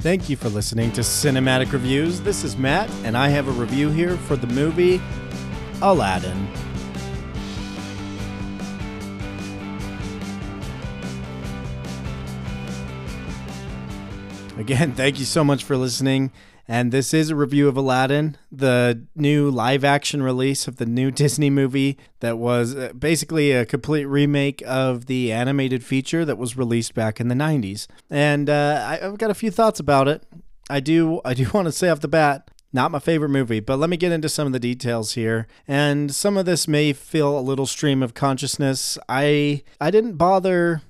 Thank you for listening to Cinematic Reviews. This is Matt, and I have a review here for the movie Aladdin. Again, thank you so much for listening. And this is a review of Aladdin, the new live action release of the new Disney movie that was uh, basically a complete remake of the animated feature that was released back in the 90s. And uh, I- I've got a few thoughts about it. I do I do want to say off the bat, not my favorite movie, but let me get into some of the details here. And some of this may feel a little stream of consciousness. I I didn't bother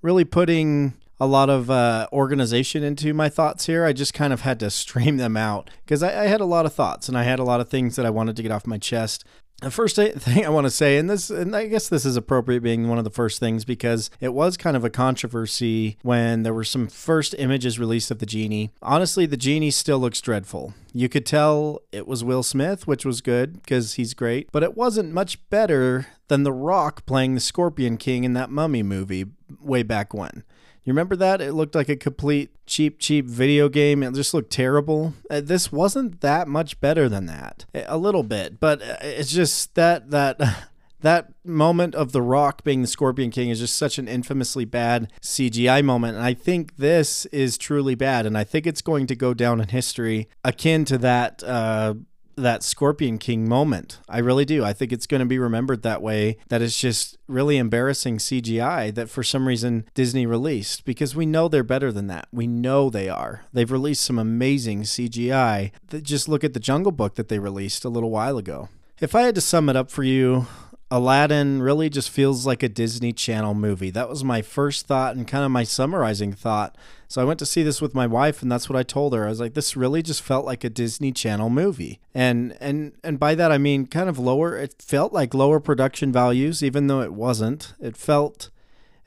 really putting a lot of uh, organization into my thoughts here. I just kind of had to stream them out because I, I had a lot of thoughts and I had a lot of things that I wanted to get off my chest. The first thing I want to say, and this, and I guess this is appropriate being one of the first things because it was kind of a controversy when there were some first images released of the genie. Honestly, the genie still looks dreadful. You could tell it was Will Smith, which was good because he's great, but it wasn't much better than The Rock playing the Scorpion King in that Mummy movie way back when. You remember that? It looked like a complete cheap, cheap video game. It just looked terrible. Uh, This wasn't that much better than that. A little bit, but uh, it's just that that that moment of The Rock being the Scorpion King is just such an infamously bad CGI moment. And I think this is truly bad, and I think it's going to go down in history akin to that. Uh, that Scorpion King moment. I really do. I think it's going to be remembered that way. That it's just really embarrassing CGI that for some reason Disney released because we know they're better than that. We know they are. They've released some amazing CGI. Just look at the Jungle Book that they released a little while ago. If I had to sum it up for you, Aladdin really just feels like a Disney Channel movie. That was my first thought and kind of my summarizing thought. So I went to see this with my wife and that's what I told her. I was like this really just felt like a Disney Channel movie. And and and by that I mean kind of lower it felt like lower production values even though it wasn't. It felt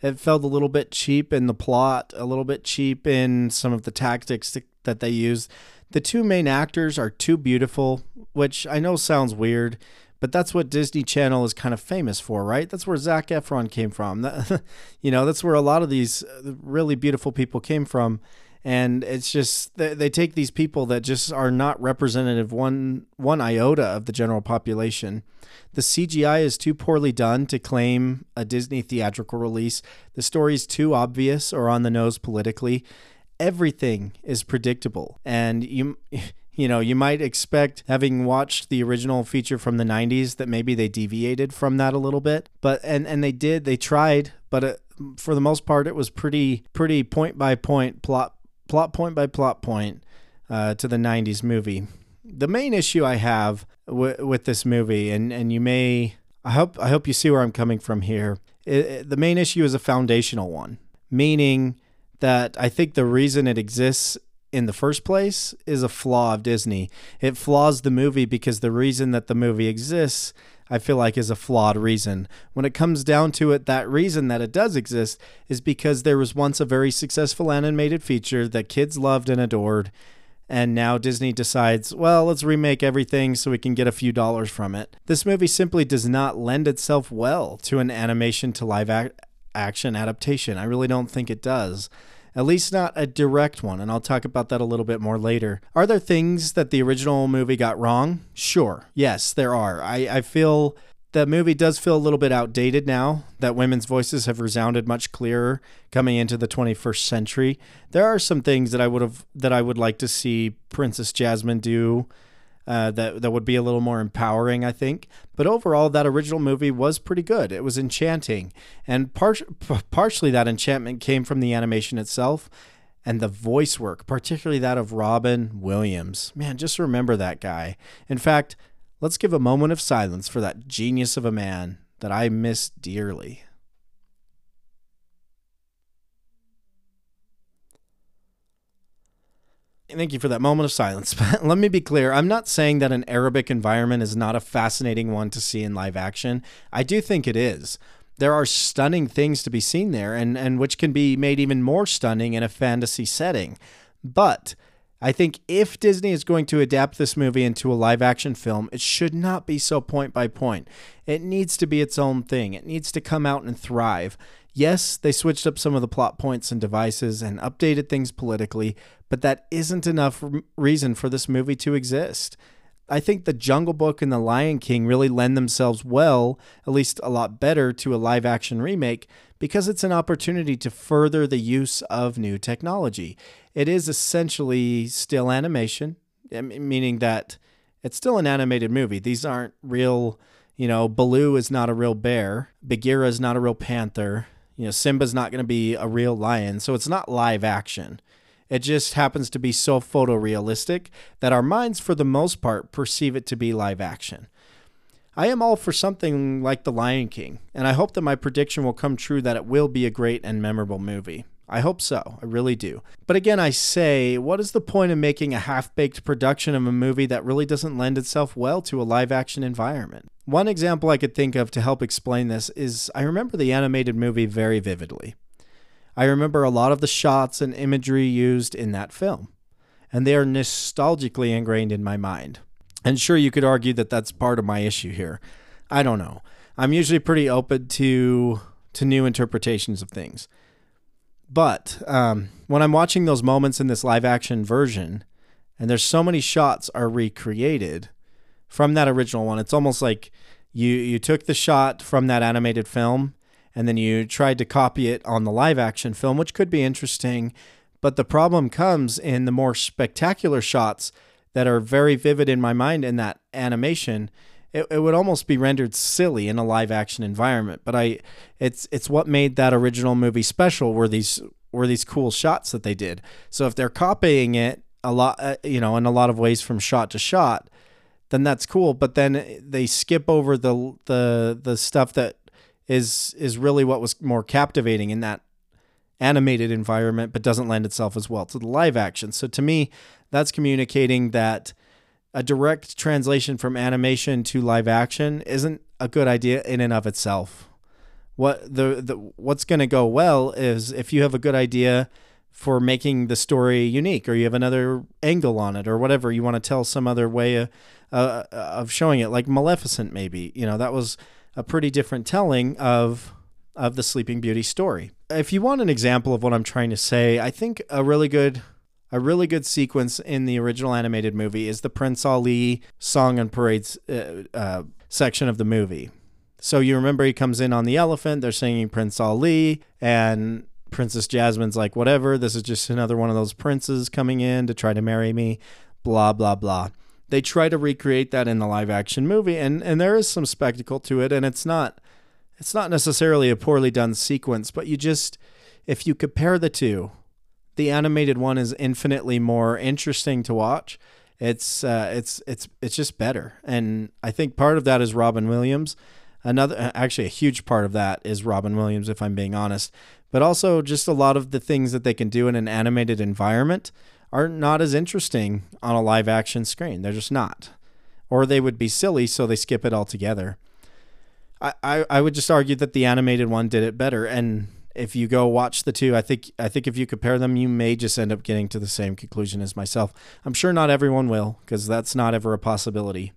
it felt a little bit cheap in the plot, a little bit cheap in some of the tactics that- they used. The two main actors are too beautiful, which I know sounds weird, but that's what Disney Channel is kind of famous for, right? That's where Zac Efron came from. That, you know, that's where a lot of these uh, really beautiful people came from. And it's just they, they take these people that just are not representative one one iota of the general population. The CGI is too poorly done to claim a Disney theatrical release. The story's too obvious or on the nose politically. Everything is predictable, and you you know you might expect having watched the original feature from the 90s that maybe they deviated from that a little bit. But and and they did they tried but uh for the most part it was pretty pretty point by point plot plot point by plot point uh, to the 90s movie. The main issue i have w- with this movie and and you may i hope i hope you see where i'm coming from here it, it- the main issue is a foundational one. Meaning that i think the reason it exists in the first place is a flaw of Disney. It flaws the movie because the reason that the movie exists, I feel like, is a flawed reason. When it comes down to it, that reason that it does exist is because there was once a very successful animated feature that kids loved and adored. And now Disney decides, well, let's remake everything so we can get a few dollars from it. This movie simply does not lend itself well to an animation to live ac- action adaptation. I really don't think it does at least not a direct one, and I'll talk about that a little bit more later. Are there things that the original movie got wrong? Sure. Yes, there are. I, I feel the movie does feel a little bit outdated now that women's voices have resounded much clearer coming into the 21st century. There are some things that I would have that I would like to see Princess Jasmine do uh, that that would be a little more empowering, I think. But overall, that original movie was pretty good. It was enchanting, and par- partially that enchantment came from the animation itself and the voice work, particularly that of Robin Williams. Man, just remember that guy. In fact, let's give a moment of silence for that genius of a man that I miss dearly. Thank you for that moment of silence. But let me be clear I'm not saying that an Arabic environment is not a fascinating one to see in live action. I do think it is. There are stunning things to be seen there, and, and which can be made even more stunning in a fantasy setting. But I think if Disney is going to adapt this movie into a live action film, it should not be so point by point. It needs to be its own thing, it needs to come out and thrive. Yes, they switched up some of the plot points and devices and updated things politically, but that isn't enough reason for this movie to exist. I think The Jungle Book and The Lion King really lend themselves well, at least a lot better, to a live action remake because it's an opportunity to further the use of new technology. It is essentially still animation, meaning that it's still an animated movie. These aren't real, you know, Baloo is not a real bear, Bagheera is not a real panther, you know, Simba's not going to be a real lion. So it's not live action. It just happens to be so photorealistic that our minds, for the most part, perceive it to be live action. I am all for something like The Lion King, and I hope that my prediction will come true that it will be a great and memorable movie. I hope so. I really do. But again, I say, what is the point of making a half baked production of a movie that really doesn't lend itself well to a live action environment? One example I could think of to help explain this is I remember the animated movie very vividly. I remember a lot of the shots and imagery used in that film, and they are nostalgically ingrained in my mind. And sure, you could argue that that's part of my issue here. I don't know. I'm usually pretty open to to new interpretations of things. But um, when I'm watching those moments in this live action version, and there's so many shots are recreated from that original one, it's almost like you you took the shot from that animated film and then you tried to copy it on the live action film, which could be interesting. But the problem comes in the more spectacular shots that are very vivid in my mind in that animation it, it would almost be rendered silly in a live action environment. But I, it's it's what made that original movie special were these were these cool shots that they did. So if they're copying it a lot, uh, you know, in a lot of ways from shot to shot, then that's cool. But then they skip over the the the stuff that is is really what was more captivating in that animated environment, but doesn't lend itself as well to the live action. So to me, that's communicating that a direct translation from animation to live action isn't a good idea in and of itself. What the, the what's going to go well is if you have a good idea for making the story unique or you have another angle on it or whatever you want to tell some other way of, uh, of showing it like Maleficent maybe. You know, that was a pretty different telling of of the Sleeping Beauty story. If you want an example of what I'm trying to say, I think a really good a really good sequence in the original animated movie is the Prince Ali song and parades uh, uh, section of the movie. So you remember he comes in on the elephant, they're singing Prince Ali, and Princess Jasmine's like, whatever, this is just another one of those princes coming in to try to marry me, blah, blah, blah. They try to recreate that in the live action movie, and, and there is some spectacle to it, and it's not it's not necessarily a poorly done sequence, but you just if you compare the two, the animated one is infinitely more interesting to watch. It's uh, it's it's it's just better, and I think part of that is Robin Williams. Another, actually, a huge part of that is Robin Williams, if I'm being honest. But also, just a lot of the things that they can do in an animated environment are not as interesting on a live action screen. They're just not, or they would be silly, so they skip it altogether. I, I, I would just argue that the animated one did it better, and if you go watch the two, I think I think if you compare them, you may just end up getting to the same conclusion as myself. I'm sure not everyone will, because that's not ever a possibility.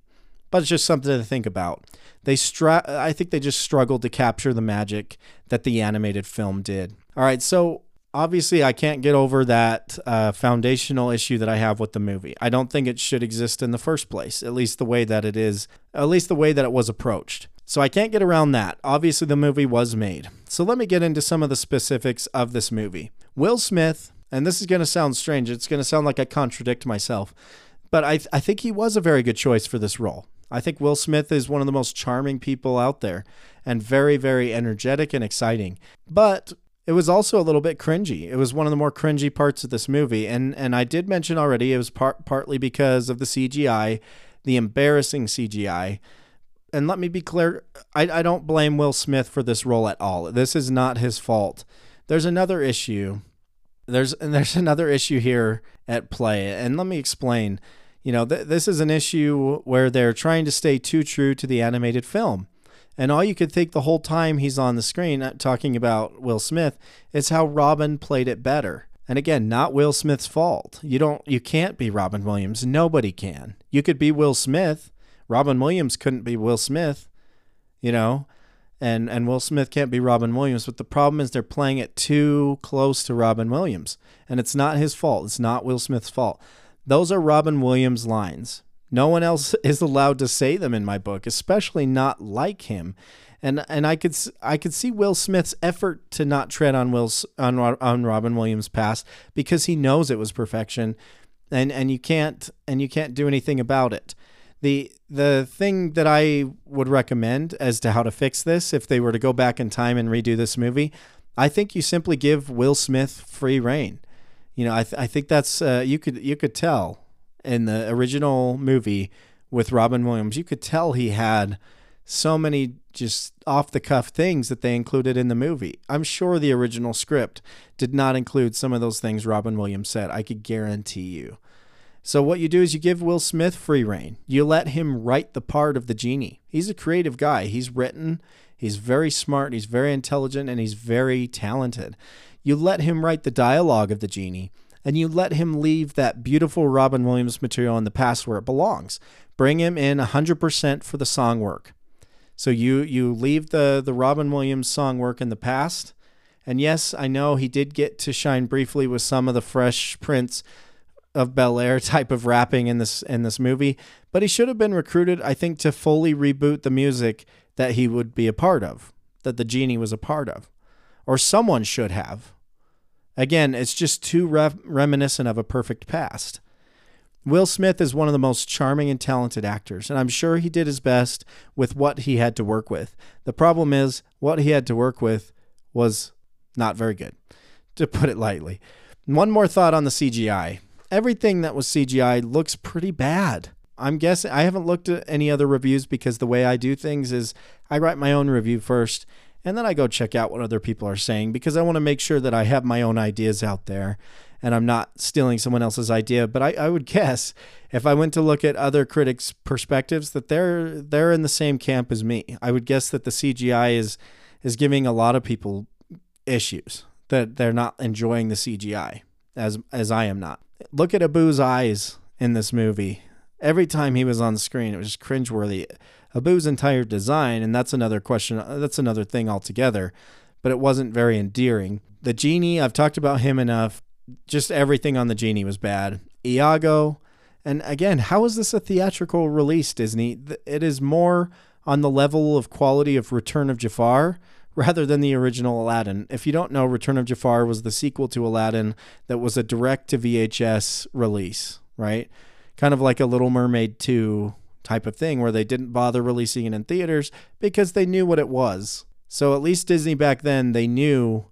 But it's just something to think about. They stra- I think they just struggled to capture the magic that the animated film did. All right, so obviously I can't get over that uh, foundational issue that I have with the movie. I don't think it should exist in the first place, at least the way that it is, at least the way that it was approached. So I can't get around that. Obviously, the movie was made. So let me get into some of the specifics of this movie. Will Smith, and this is going to sound strange, it's going to sound like I contradict myself, but I, I think he was a very good choice for this role. I think Will Smith is one of the most charming people out there and very, very energetic and exciting. But it was also a little bit cringy. It was one of the more cringy parts of this movie. And, and I did mention already, it was part, partly because of the CGI, the embarrassing CGI and let me be clear, I, I don't blame Will Smith for this role at all. This is not his fault. There's another issue. There's and there's another issue here at play, and let me explain. You know, th- this is an issue where they're trying to stay too true to the animated film. And all you could think the whole time he's on the screen uh, talking about Will Smith is how Robin played it better. And again, not Will Smith's fault. You don't you can't be Robin Williams. Nobody can. You could be Will Smith, Robin Williams couldn't be Will Smith, you know. and and Will Smith can't be Robin Williams. But the problem is they're playing it too close to Robin Williams, and it's not his fault. It's not Will Smith's fault. Those are Robin Williams lines. No one else is allowed to say them in my book, especially not like him. And and I could I could see Will Smith's effort to not tread on Will's on on Robin Williams' past because he knows it was perfection, and and you can't and you can't do anything about it. The the thing that I would recommend as to how to fix this if they were to go back in time and redo this movie, I think you simply give Will Smith free reign. You know, I, th- I think that's uh, you could you could tell in the original movie with Robin Williams, you could tell he had so many just off the cuff things that they included in the movie. I'm sure the original script did not include some of those things Robin Williams said. I could guarantee you. So what you do is you give Will Smith free reign. You let him write the part of the genie. He's a creative guy. He's written, he's very smart, he's very intelligent, and he's very talented. You let him write the dialogue of the genie, and you let him leave that beautiful Robin Williams material in the past where it belongs. Bring him in 100% for the song work. So you you leave the the Robin Williams song work in the past. And yes, I know he did get to shine briefly with some of the Fresh Prince of Bel Air type of rapping in this in this movie, but he should have been recruited, I think, to fully reboot the music that he would be a part of, that the genie was a part of, or someone should have. Again, it's just too reminiscent of a perfect past. Will Smith is one of the most charming and talented actors, and I'm sure he did his best with what he had to work with. The problem is, what he had to work with was not very good, to put it lightly. One more thought on the CGI everything that was CGI looks pretty bad. I'm guessing I haven't looked at any other reviews because the way I do things is I write my own review first and then I go check out what other people are saying because I want to make sure that I have my own ideas out there and I'm not stealing someone else's idea. But I, I would guess if I went to look at other critics' perspectives that they're they're in the same camp as me. I would guess that the CGI is is giving a lot of people issues that they're not enjoying the CGI as as I am not look at Abu's eyes in this movie. Every time he was on screen, it was cringeworthy. Abu's entire design, and that's another question, uh, that's another thing altogether, but it wasn't very endearing. The genie, I've talked about him enough. Just everything on the genie was bad. Iago, and again, how is this a theatrical release, Disney? It is more on the level of quality of Return of Jafar rather than the original Aladdin. If you don't know, Return of Jafar was the sequel to Aladdin that was a direct to VHS release, right? Kind of like a Little Mermaid 2 type of thing where they didn't bother releasing it in theaters because they knew what it was. So at least Disney back then, they knew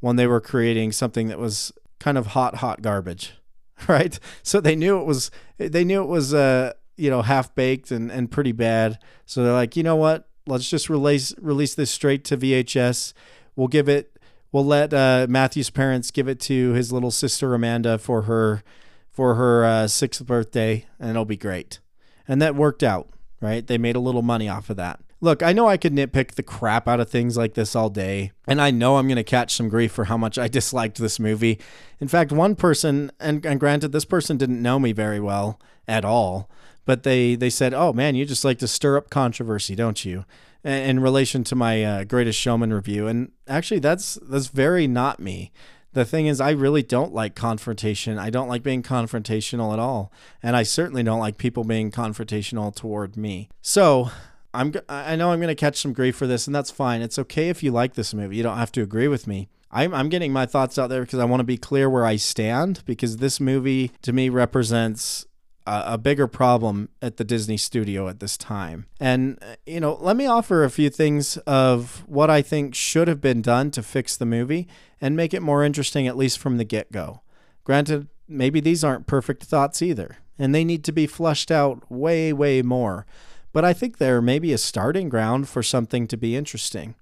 when they were creating something that was kind of hot, hot garbage, right? So they knew it was, they knew it was, uh, you know, half baked and, and pretty bad. So they're like, you know what? let's just release release this straight to VHS. We'll give it. We'll let uh, Matthew's parents give it to his little sister Amanda for her for her uh, sixth birthday, and it'll be great. And that worked out, right? They made a little money off of that. Look, I know I could nitpick the crap out of things like this all day, and I know I'm going to catch some grief for how much I disliked this movie. In fact, one person, and, and granted, this person didn't know me very well at all, but they they said, "Oh man, you just like to stir up controversy, don't you?" In relation to my uh, Greatest Showman review, and actually, that's that's very not me. The thing is, I really don't like confrontation. I don't like being confrontational at all, and I certainly don't like people being confrontational toward me. So. I'm, I know I'm going to catch some grief for this, and that's fine. It's okay if you like this movie. You don't have to agree with me. I'm, I'm getting my thoughts out there because I want to be clear where I stand because this movie to me represents a, bigger problem at the Disney studio at this time. And, uh, you know, let me offer a few things of what I think should have been done to fix the movie and make it more interesting, at least from the get go. Granted, maybe these aren't perfect thoughts either, and they need to be flushed out way, way more. But I think they're maybe a starting ground for something to be interesting.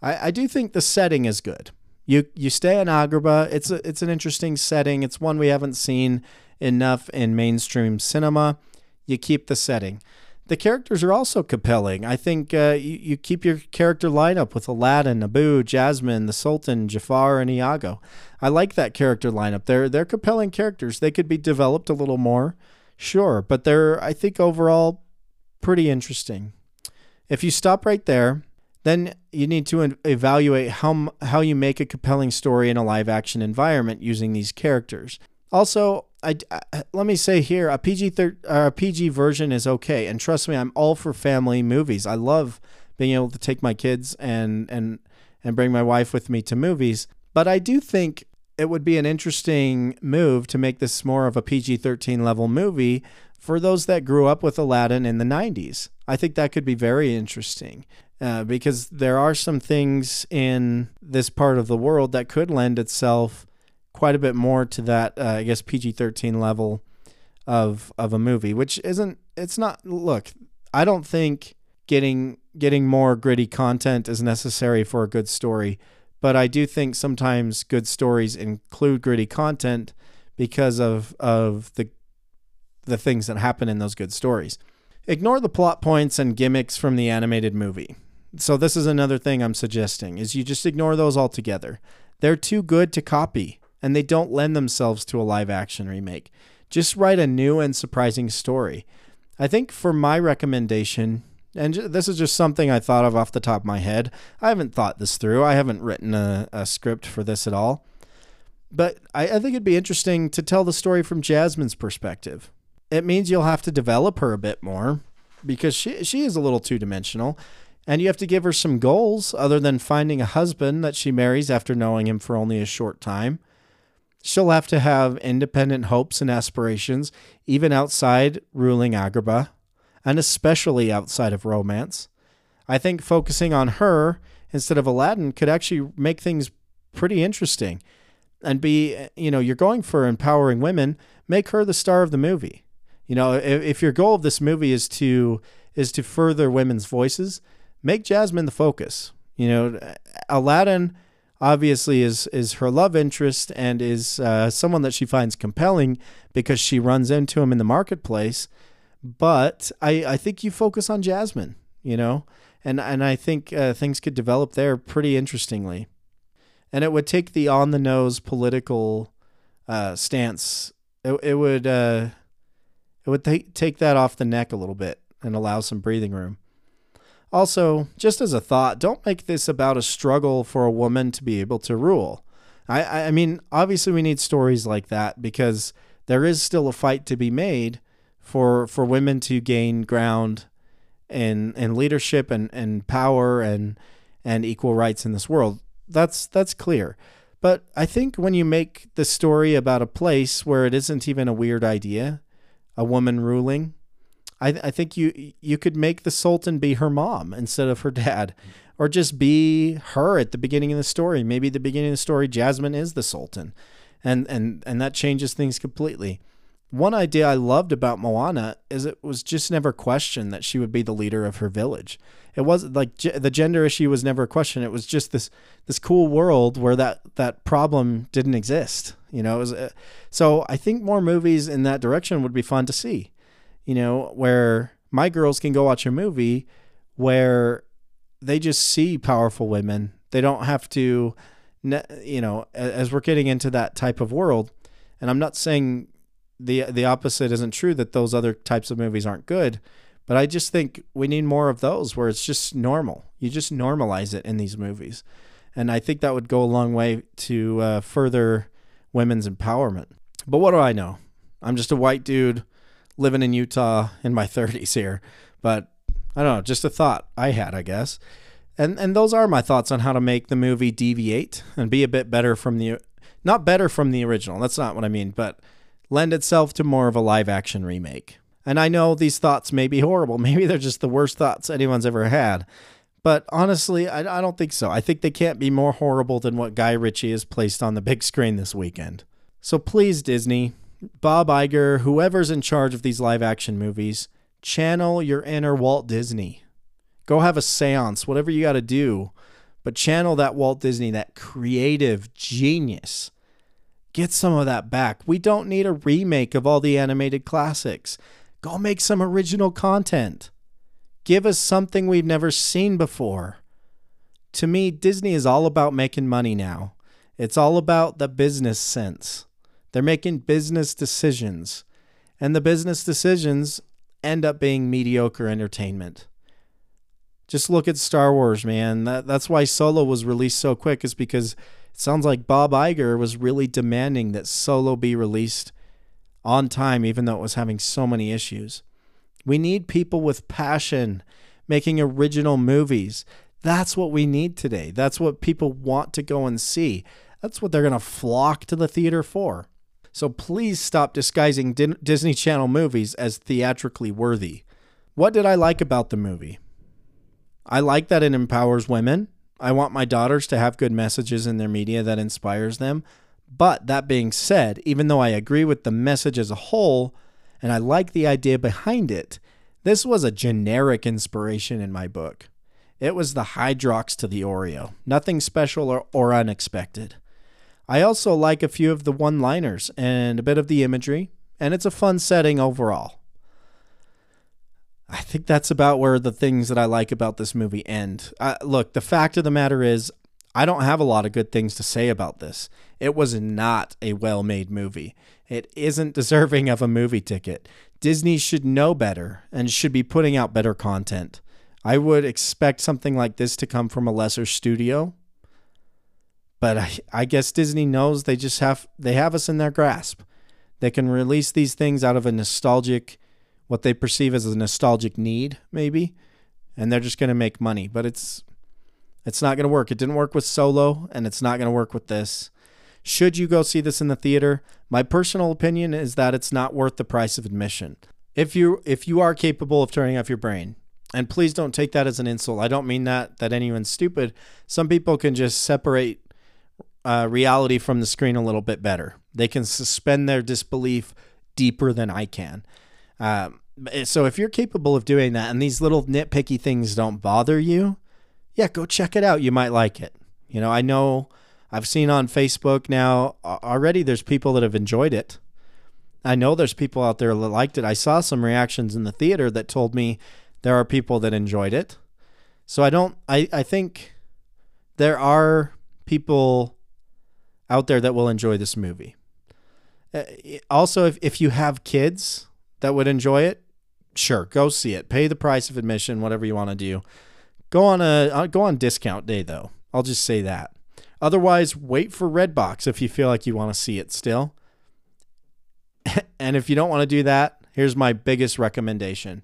I, I do think the setting is good. You you stay in Agrabah. It's a, it's an interesting setting. It's one we haven't seen enough in mainstream cinema. You keep the setting. The characters are also compelling. I think uh, you, you keep your character lineup with Aladdin, Abu, Jasmine, the Sultan, Jafar, and Iago. I like that character lineup. They're they're compelling characters. They could be developed a little more, sure, but they're I think overall pretty interesting. If you stop right there, then you need to evaluate how how you make a compelling story in a live action environment using these characters. Also, I, I, let me say here a PG thir- uh, a PG version is okay, and trust me, I'm all for family movies. I love being able to take my kids and and and bring my wife with me to movies. But I do think it would be an interesting move to make this more of a PG 13 level movie for those that grew up with Aladdin in the 90s. I think that could be very interesting uh, because there are some things in this part of the world that could lend itself quite a bit more to that, uh, I guess, PG 13 level of, of a movie, which isn't, it's not, look, I don't think getting getting more gritty content is necessary for a good story but I do think sometimes good stories include gritty content because of of the the things that happen in those good stories. Ignore the plot points and gimmicks from the animated movie. So this is another thing I'm suggesting is you just ignore those altogether. They're too good to copy and they don't lend themselves to a live action remake. Just write a new and surprising story. I think for my recommendation, and this is just something I thought of off the top of my head. I haven't thought this through. I haven't written a, a script for this at all. But I, I think it'd be interesting to tell the story from Jasmine's perspective. It means you'll have to develop her a bit more because she, she is a little two dimensional. And you have to give her some goals other than finding a husband that she marries after knowing him for only a short time. She'll have to have independent hopes and aspirations, even outside ruling Agrabah and especially outside of romance. I think focusing on her instead of Aladdin could actually make things pretty interesting and be, you know, you're going for empowering women, make her the star of the movie. You know, if, if your goal of this movie is to is to further women's voices, make Jasmine the focus. You know, Aladdin obviously is is her love interest and is uh, someone that she finds compelling because she runs into him in the marketplace but I, I think you focus on Jasmine, you know, and and I think uh, things could develop there pretty interestingly, and it would take the on the nose political uh, stance. It, it would uh, it would take take that off the neck a little bit and allow some breathing room. Also, just as a thought, don't make this about a struggle for a woman to be able to rule. I, I mean, obviously, we need stories like that because there is still a fight to be made for for women to gain ground in in leadership and, and power and and equal rights in this world. That's that's clear. But I think when you make the story about a place where it isn't even a weird idea, a woman ruling, I, I think you you could make the Sultan be her mom instead of her dad, or just be her at the beginning of the story. Maybe the beginning of the story, Jasmine is the Sultan, and and and that changes things completely. One idea I loved about Moana is it was just never questioned that she would be the leader of her village. It wasn't like the gender issue was never a question. It was just this this cool world where that that problem didn't exist. You know, was, uh, so I think more movies in that direction would be fun to see. You know, where my girls can go watch a movie where they just see powerful women. They don't have to, you know, as we're getting into that type of world. And I'm not saying the the opposite isn't true that those other types of movies aren't good but i just think we need more of those where it's just normal you just normalize it in these movies and i think that would go a long way to uh, further women's empowerment but what do i know i'm just a white dude living in utah in my 30s here but i don't know just a thought i had i guess and and those are my thoughts on how to make the movie deviate and be a bit better from the not better from the original that's not what i mean but lend itself to more of a live action remake. And I know these thoughts may be horrible. Maybe they're just the worst thoughts anyone's ever had. But honestly, I, I don't think so. I think they can't be more horrible than what Guy Ritchie has placed on the big screen this weekend. So please, Disney, Bob Iger, whoever's in charge of these live action movies, channel your inner Walt Disney. Go have a seance, whatever you got to do, but channel that Walt Disney, that creative genius Get some of that back. We don't need a remake of all the animated classics. Go make some original content. Give us something we've never seen before. To me, Disney is all about making money now. It's all about the business sense. They're making business decisions, and the business decisions end up being mediocre entertainment. Just look at Star Wars, man. That, that's why Solo was released so quick, is because it sounds like Bob Iger was really demanding that Solo be released on time, even though it was having so many issues. We need people with passion making original movies. That's what we need today. That's what people want to go and see. That's what they're going to flock to the theater for. So please stop disguising Disney Channel movies as theatrically worthy. What did I like about the movie? I like that it empowers women. I want my daughters to have good messages in their media that inspires them. But that being said, even though I agree with the message as a whole, and I like the idea behind it, this was a generic inspiration in my book. It was the Hydrox to the Oreo, nothing special or, or unexpected. I also like a few of the one liners and a bit of the imagery, and it's a fun setting overall. I think that's about where the things that I like about this movie end. Look, the fact of the matter is, I don't have a lot of good things to say about this. It was not a well made movie. It isn't deserving of a movie ticket. Disney should know better and should be putting out better content. I would expect something like this to come from a lesser studio. But I, I guess Disney knows they just have they have us in their grasp. They can release these things out of a nostalgic what they perceive as a nostalgic need, maybe, and they're just going to make money. But it's it's not going to work. It didn't work with Solo, and it's not going to work with this. Should you go see this in the theater? My personal opinion is that it's not worth the price of admission. If you if you are capable of turning off your brain, and please don't take that as an insult. I don't mean that that anyone's stupid. Some people can just separate uh, reality from the screen a little bit better. They can suspend their disbelief deeper than I can. Um, so if you're capable of doing that, and these little nitpicky things don't bother you, yeah, go check it out. You might like it. You know, I know I've seen on Facebook now already there's people that have enjoyed it. I know there's people out there that liked it. I saw some reactions in the theater that told me there are people that enjoyed it. So I don't I, I think there are people out there that will enjoy this movie. Uh, also if, if you have kids that would enjoy it, sure, go see it. Pay the price of admission, whatever you want to do. Go on a uh, go on discount day though. I'll just say that. Otherwise, wait for Redbox if you feel like you want to see it still. and if you don't want to do that, here's my biggest recommendation.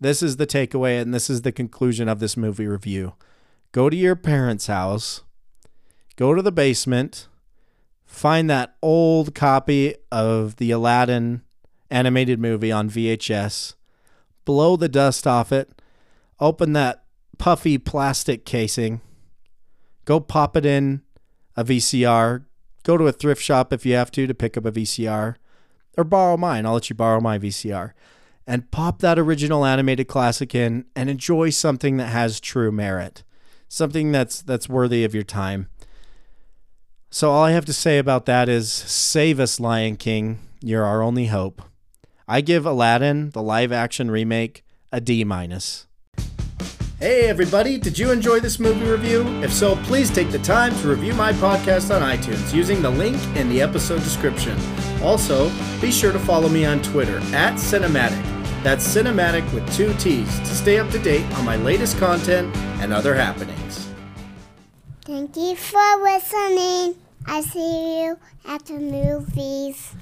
This is the takeaway and this is the conclusion of this movie review. Go to your parents' house, go to the basement, find that old copy of the Aladdin animated movie on VHS, blow the dust off it, open that puffy plastic casing. Go pop it in a VCR. Go to a thrift shop if you have to to pick up a VCR or borrow mine. I'll let you borrow my VCR. And pop that original animated classic in and enjoy something that has true merit. Something that's that's worthy of your time. So all I have to say about that is save us Lion King. You're our only hope. I give Aladdin, the live action remake, a D minus. Hey everybody, did you enjoy this movie review? If so, please take the time to review my podcast on iTunes using the link in the episode description. Also, be sure to follow me on Twitter at Cinematic. That's Cinematic with two T's to stay up to date on my latest content and other happenings. Thank you for listening. I see you at the movies.